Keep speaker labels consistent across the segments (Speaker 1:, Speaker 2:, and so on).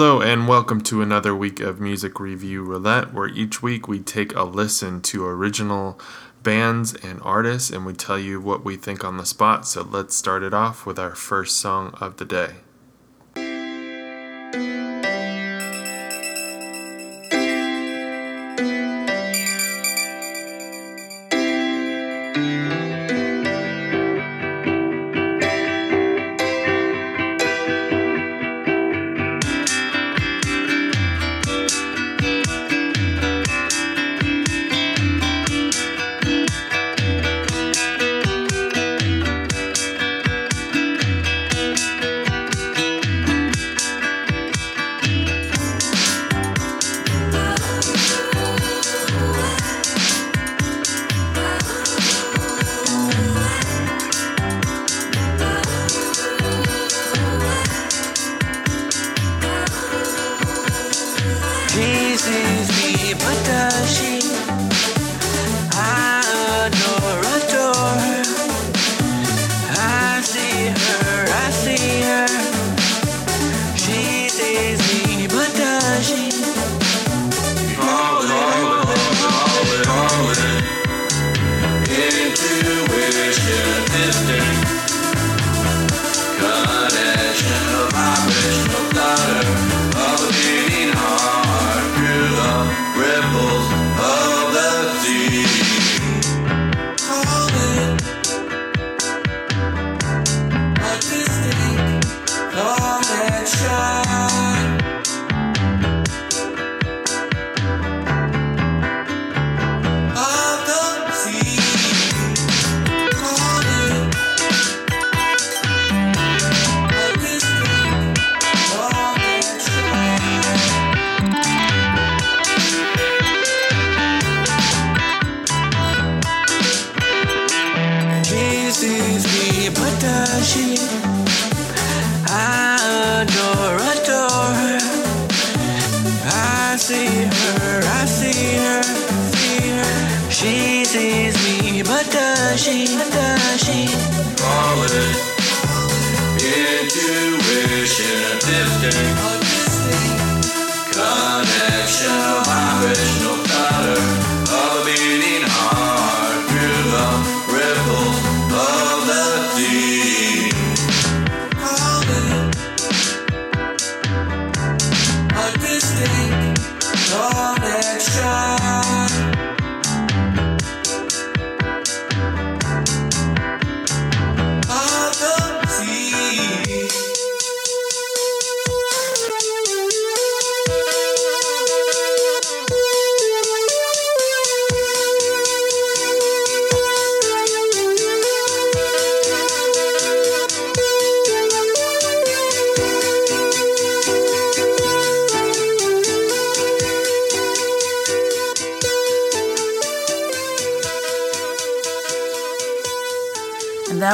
Speaker 1: Hello, and welcome to another week of Music Review Roulette, where each week we take a listen to original bands and artists and we tell you what we think on the spot. So let's start it off with our first song of the day.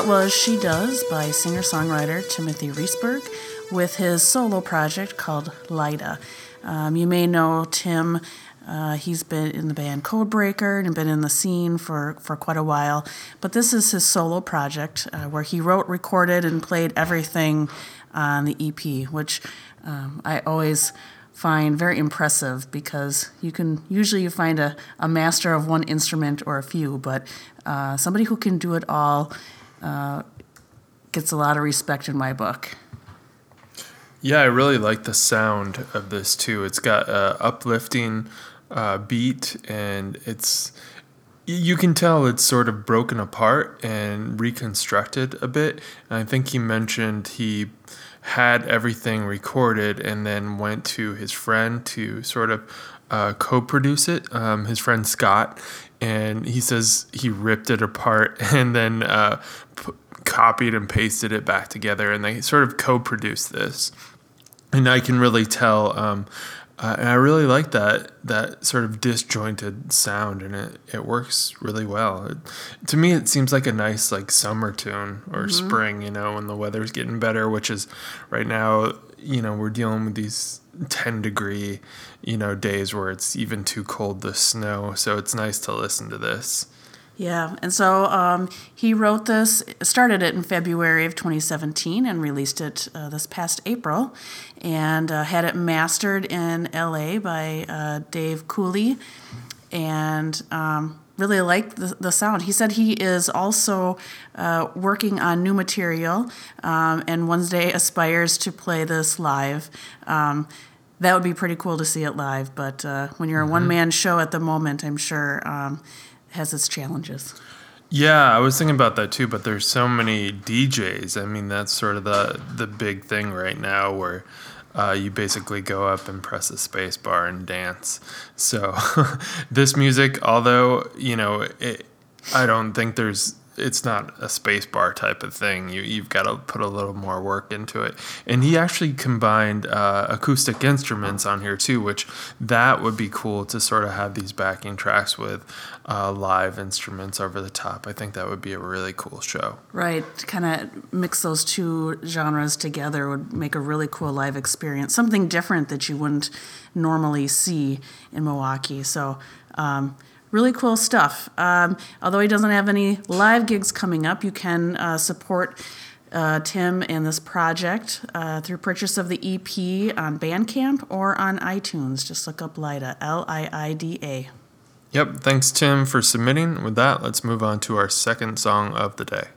Speaker 2: Was She Does by singer songwriter Timothy Reesberg with his solo project called Liida. Um, you may know Tim. Uh, he's been in the band Codebreaker and been in the scene for, for quite a while. But this is his solo project uh, where he wrote, recorded, and played everything on the EP, which um, I always find very impressive because you can usually you find a, a master of one instrument or a few, but uh, somebody who can do it all uh, gets a lot of respect in my book.
Speaker 1: Yeah, I really like the sound of this too. It's got a uplifting uh, beat, and it's you can tell it's sort of broken apart and reconstructed a bit. And I think he mentioned he had everything recorded and then went to his friend to sort of uh, co-produce it. Um, his friend Scott, and he says he ripped it apart and then uh, p- copied and pasted it back together, and they sort of co-produced this. And I can really tell, um, uh, and I really like that that sort of disjointed sound, and it it works really well. It, to me, it seems like a nice like summer tune or mm-hmm. spring, you know, when the weather's getting better, which is right now. You know, we're dealing with these 10 degree, you know, days where it's even too cold to snow. So it's nice to listen to this.
Speaker 2: Yeah, and so um, he wrote this, started it in February of 2017 and released it uh, this past April, and uh, had it mastered in LA by uh, Dave Cooley, and um, really liked the, the sound. He said he is also uh, working on new material, um, and one day aspires to play this live. Um, that would be pretty cool to see it live, but uh, when you're a one man show at the moment, I'm sure um, has its challenges.
Speaker 1: Yeah, I was thinking about that too, but there's so many DJs. I mean, that's sort of the the big thing right now where uh, you basically go up and press the space bar and dance. So this music, although, you know, it, I don't think there's it's not a space bar type of thing. You you've got to put a little more work into it. And he actually combined uh, acoustic instruments on here too, which that would be cool to sort of have these backing tracks with uh, live instruments over the top. I think that would be a really cool show.
Speaker 2: Right, kind of mix those two genres together would make a really cool live experience. Something different that you wouldn't normally see in Milwaukee. So. Um, really cool stuff. Um, although he doesn't have any live gigs coming up, you can uh, support uh, Tim and this project uh, through purchase of the EP on Bandcamp or on iTunes. Just look up Liida, L I I D A.
Speaker 1: Yep, thanks, Tim, for submitting. With that, let's move on to our second song of the day.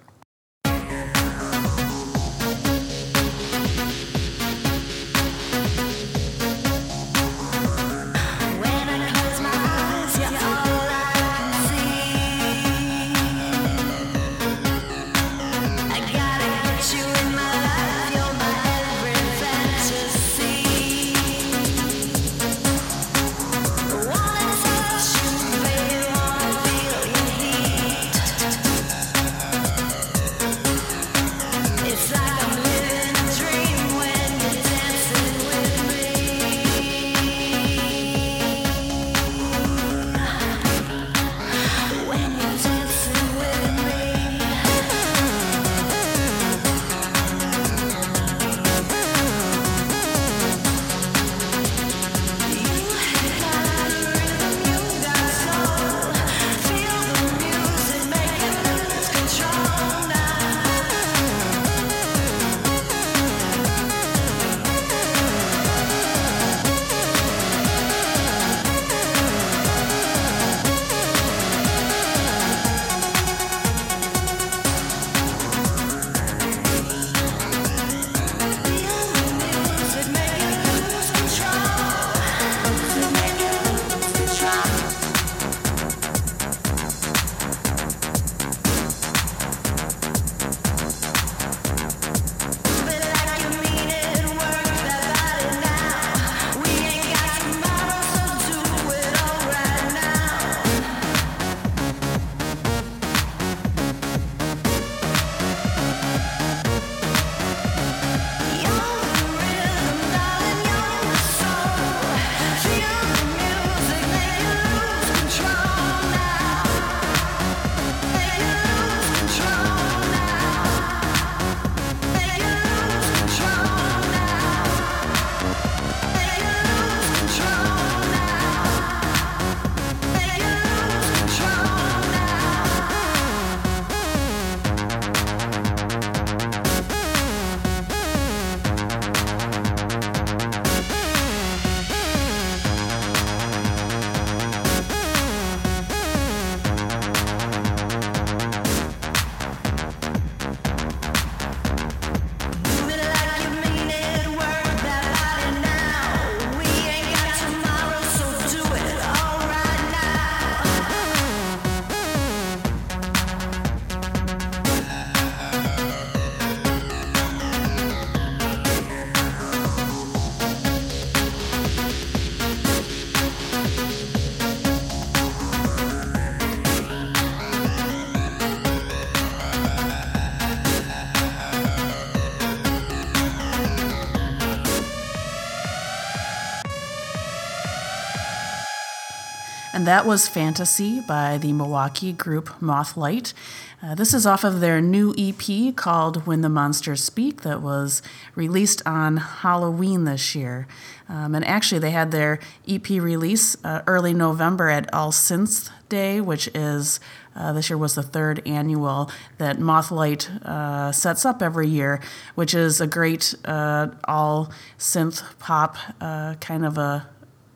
Speaker 2: That was Fantasy by the Milwaukee group Mothlight. Uh, this is off of their new EP called When the Monsters Speak that was released on Halloween this year. Um, and actually, they had their EP release uh, early November at All Synth Day, which is Uh, this year was the third annual that Mothlight uh, sets up every year, which is a great uh, all synth pop uh, kind of a,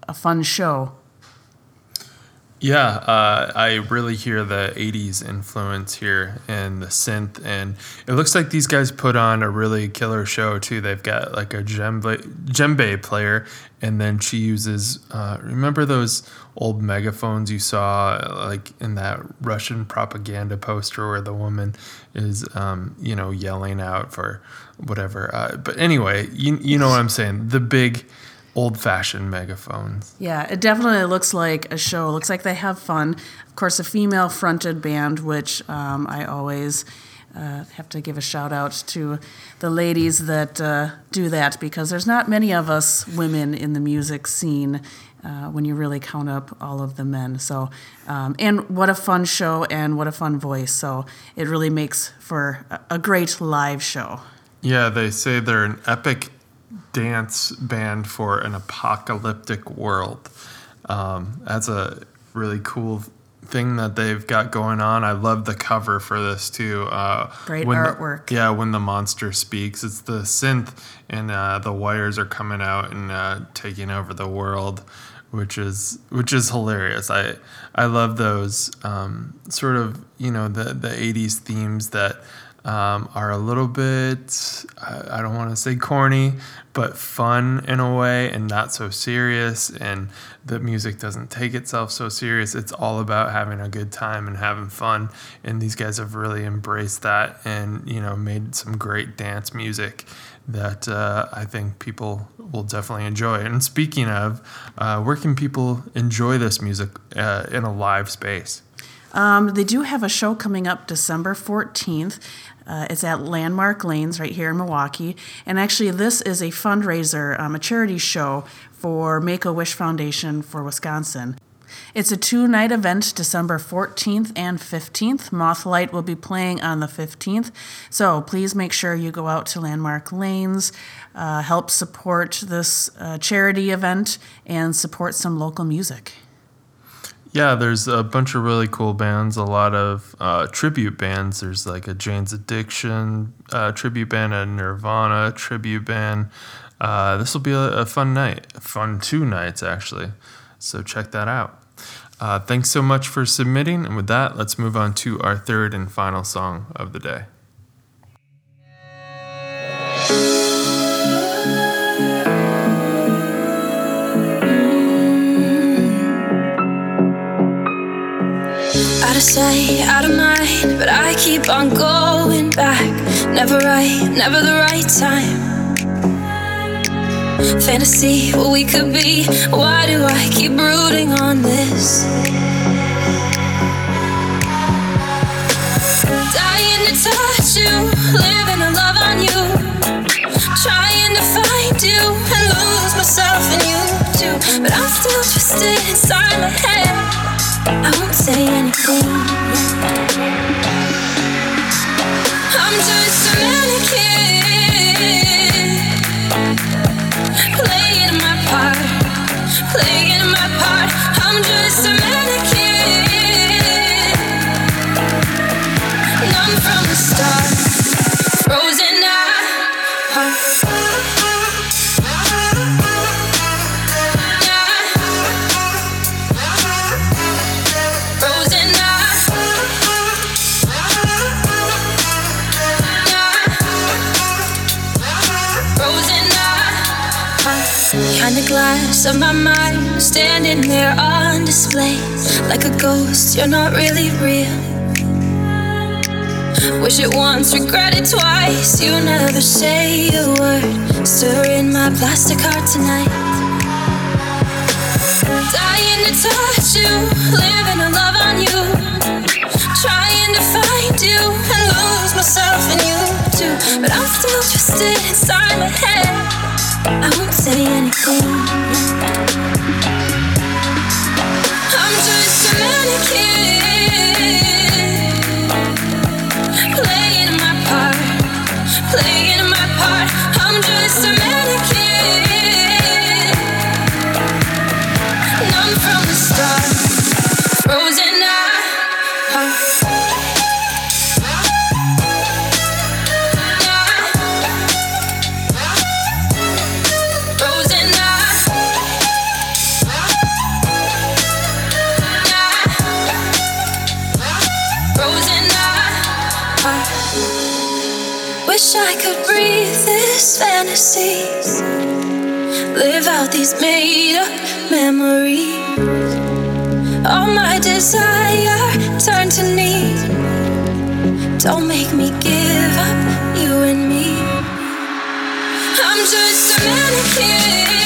Speaker 2: a fun show.
Speaker 1: Yeah, uh, I really hear the 80s influence here in the synth, and it looks like these guys put on a really killer show too. They've got like a djembe, djembe player, and then she uses, uh, remember those old megaphones you saw like in that Russian propaganda poster where the woman is, um, you know, yelling out for whatever. Uh, but anyway, you, you know what I'm saying. The big old fashioned megaphones.
Speaker 2: Yeah, it definitely looks like a show. It looks like they have fun. Of course, a female fronted band, which um, I always uh, have to give a shout out to the ladies that uh, do that because there's not many of us women in the music scene. Uh, when you really count up all of the men. So, um, and what a fun show and what a fun voice. So, it really makes for a great live show.
Speaker 1: Yeah, they say they're an epic dance band for an apocalyptic world. Um, that's a really cool thing that they've got going on. I love the cover for this too. Uh,
Speaker 2: Great artwork.
Speaker 1: The, yeah, when the monster speaks, it's the synth and uh, the wires are coming out and uh, taking over the world, which is which is hilarious. I I love those um, sort of you know the the '80s themes that um, are a little bit, I, I don't want to say corny, but fun in a way and not so serious. And the music doesn't take itself so serious. It's all about having a good time and having fun. And these guys have really embraced that and, you know, made some great dance music that uh, I think people will definitely enjoy. And speaking of, uh, where can people enjoy this music uh, in a live space?
Speaker 2: Um, they do have a show coming up December 14th. Uh, it's at Landmark Lanes right here in Milwaukee. And actually, this is a fundraiser, um, a charity show for Make a Wish Foundation for Wisconsin. It's a two night event, December 14th and 15th. Mothlight will be playing on the 15th. So please make sure you go out to Landmark Lanes, uh, help support this uh, charity event, and support some local music.
Speaker 1: Yeah, there's a bunch of really cool bands, a lot of uh, tribute bands. There's like a Jane's Addiction uh, tribute band, a Nirvana tribute band. Uh, this will be a, a, fun night, fun two nights actually. So check that out. Uh, thanks so much for submitting. And with that, let's move on to our third and final song of the day.
Speaker 3: Sight, out of mind, but I keep on going back. Never right, never the right time. Fantasy, what we could be. Why do I keep brooding on this? Dying to touch you, glass of my mind, standing there on display. Like a ghost, you're not really real. Wish it once, regret it twice. You never say a word. Stir in my plastic heart tonight. Dying to touch you, living a love on you. Trying to find you and lose myself in you too. But I'm still twisted inside my head. I won't say anything. Wish I could breathe this fantasies. Live out these made up memories. All my desire turned to need. Don't make me give up you and me. I'm just a mannequin.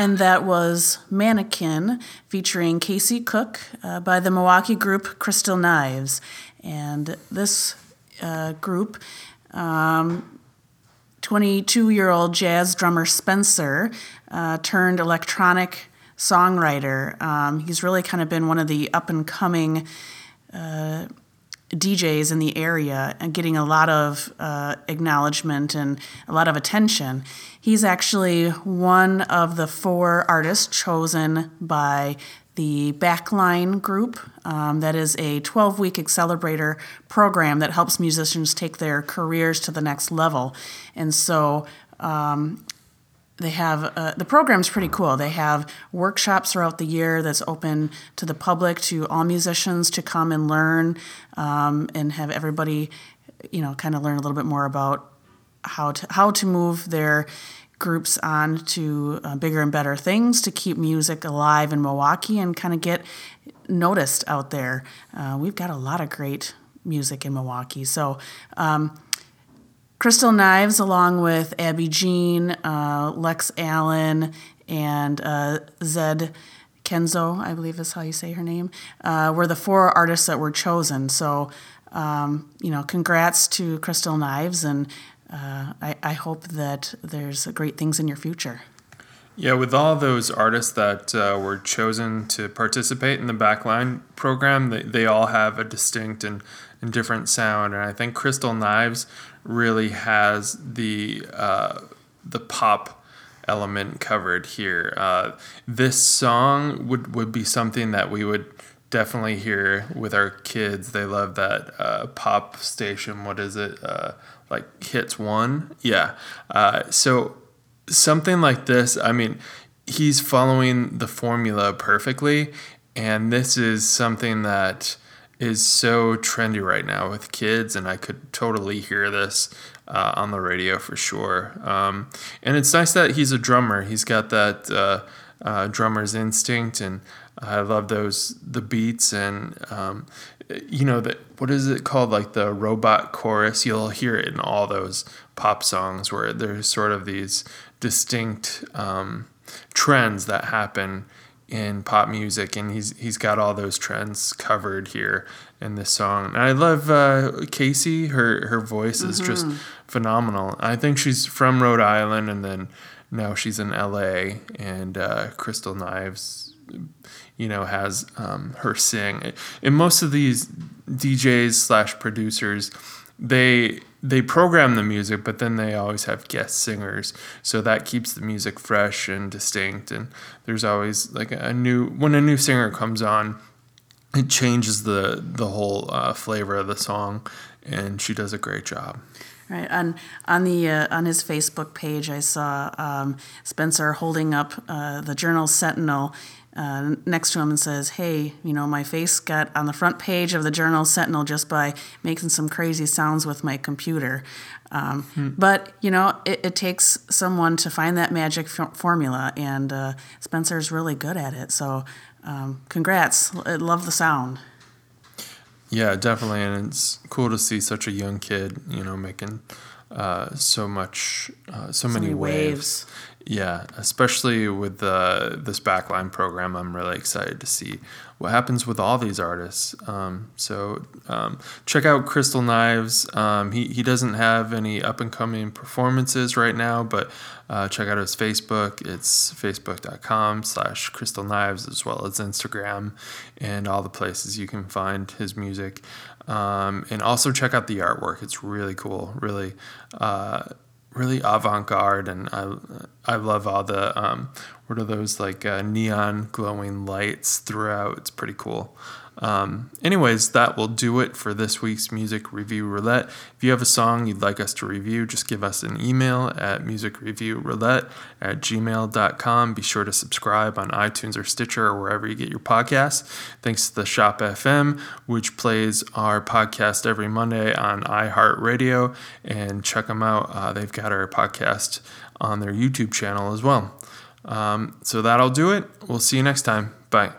Speaker 2: And that was Mannequin featuring Casey Cook uh, by the Milwaukee group Crystal Knives. And this uh, group, 22 year old jazz drummer Spencer uh, turned electronic songwriter. Um, he's really kind of been one of the up and coming DJs in the area and getting a lot of uh, acknowledgement and a lot of attention. He's actually one of the four artists chosen by the Backline Group. Um, that is a 12 week accelerator program that helps musicians take their careers to the next level. And so they have uh, the program's pretty cool. They have workshops throughout the year that's open to the public, to all musicians to come and learn, um, and have everybody, you know, kind of learn a little bit more about how to how to move their groups on to uh, bigger and better things to keep music alive in Milwaukee and kind of get noticed out there. Uh, we've got a lot of great music in Milwaukee, so. Crystal Knives, along with Abby Jeanne, uh, Lex Allen, and uh, Zed Kenzo, I believe is how you say her name, uh, were the four artists that were chosen. So, um, you know, congrats to Crystal Knives, and uh, I, I hope that there's great things in your future.
Speaker 1: Yeah, with all those artists that uh, were chosen to participate in the Backline program, they, they all have a distinct and, and different sound. And I think Crystal Knives really has the uh, the pop element covered here. Uh, this song would, would be something that we would definitely hear with our kids. They love that uh, pop station. What is it? Uh, like Hits One? Yeah. Uh, so something like this, I mean, he's following the formula perfectly, and this is something that is so trendy right now with kids, and I could totally hear this uh, on the radio for sure. Um, and it's nice that he's a drummer. He's got that uh, uh, drummer's instinct, and I love those the beats and um, you know that what is it called like the robot chorus. You'll hear it in all those pop songs where there's sort of these distinct um, trends that happen in pop music, and he's he's got all those trends covered here in this song. And I love uh, Casey. Her her voice is just phenomenal. I think she's from Rhode Island, and then now she's in L.A. And uh, Crystal Knives, you know, has um, her sing. And most of these DJs slash producers, they they program the music, but then they always have guest singers, so that keeps the music fresh and distinct. And there's always like a new when a new singer comes on, it changes the the whole uh, flavor of the song, and she does a great job.
Speaker 2: Right on on the uh, on his Facebook page, I saw um, Spencer holding up uh, the Journal Sentinel uh, next to him and says, "Hey, you know, my face got on the front page of the Journal Sentinel just by making some crazy sounds with my computer." Um, But you know, it, it takes someone to find that magic f- formula, and uh, Spencer's really good at it. So, um, congrats! I love the sound.
Speaker 1: Yeah, definitely, and it's cool to see such a young kid, you know, making uh, so much, uh, so,
Speaker 2: many
Speaker 1: many waves.
Speaker 2: waves.
Speaker 1: Yeah, especially with the this backline program, I'm really excited to see what happens with all these artists. Um, so um, check out Crystal Knives. Um, he he doesn't have any up and coming performances right now, but uh, check out his Facebook. It's facebook.com slash Crystal Knives as well as Instagram and all the places you can find his music. Um, and also check out the artwork. It's really cool. Really. Uh, really avant-garde and I, I love all the um, what are those like uh, neon glowing lights throughout. It's pretty cool um, anyways that will do it for this week's music review roulette. If you have a song you'd like us to review just give us an email at musicreviewroulette at gmail.com be sure to subscribe on itunes or stitcher or wherever you get your podcasts. Thanks to the shop fm which plays our podcast every monday on iheartradio and check them out. Uh, they've got our podcast on their youtube channel as well. Um, so that'll do it. We'll see you next time. Bye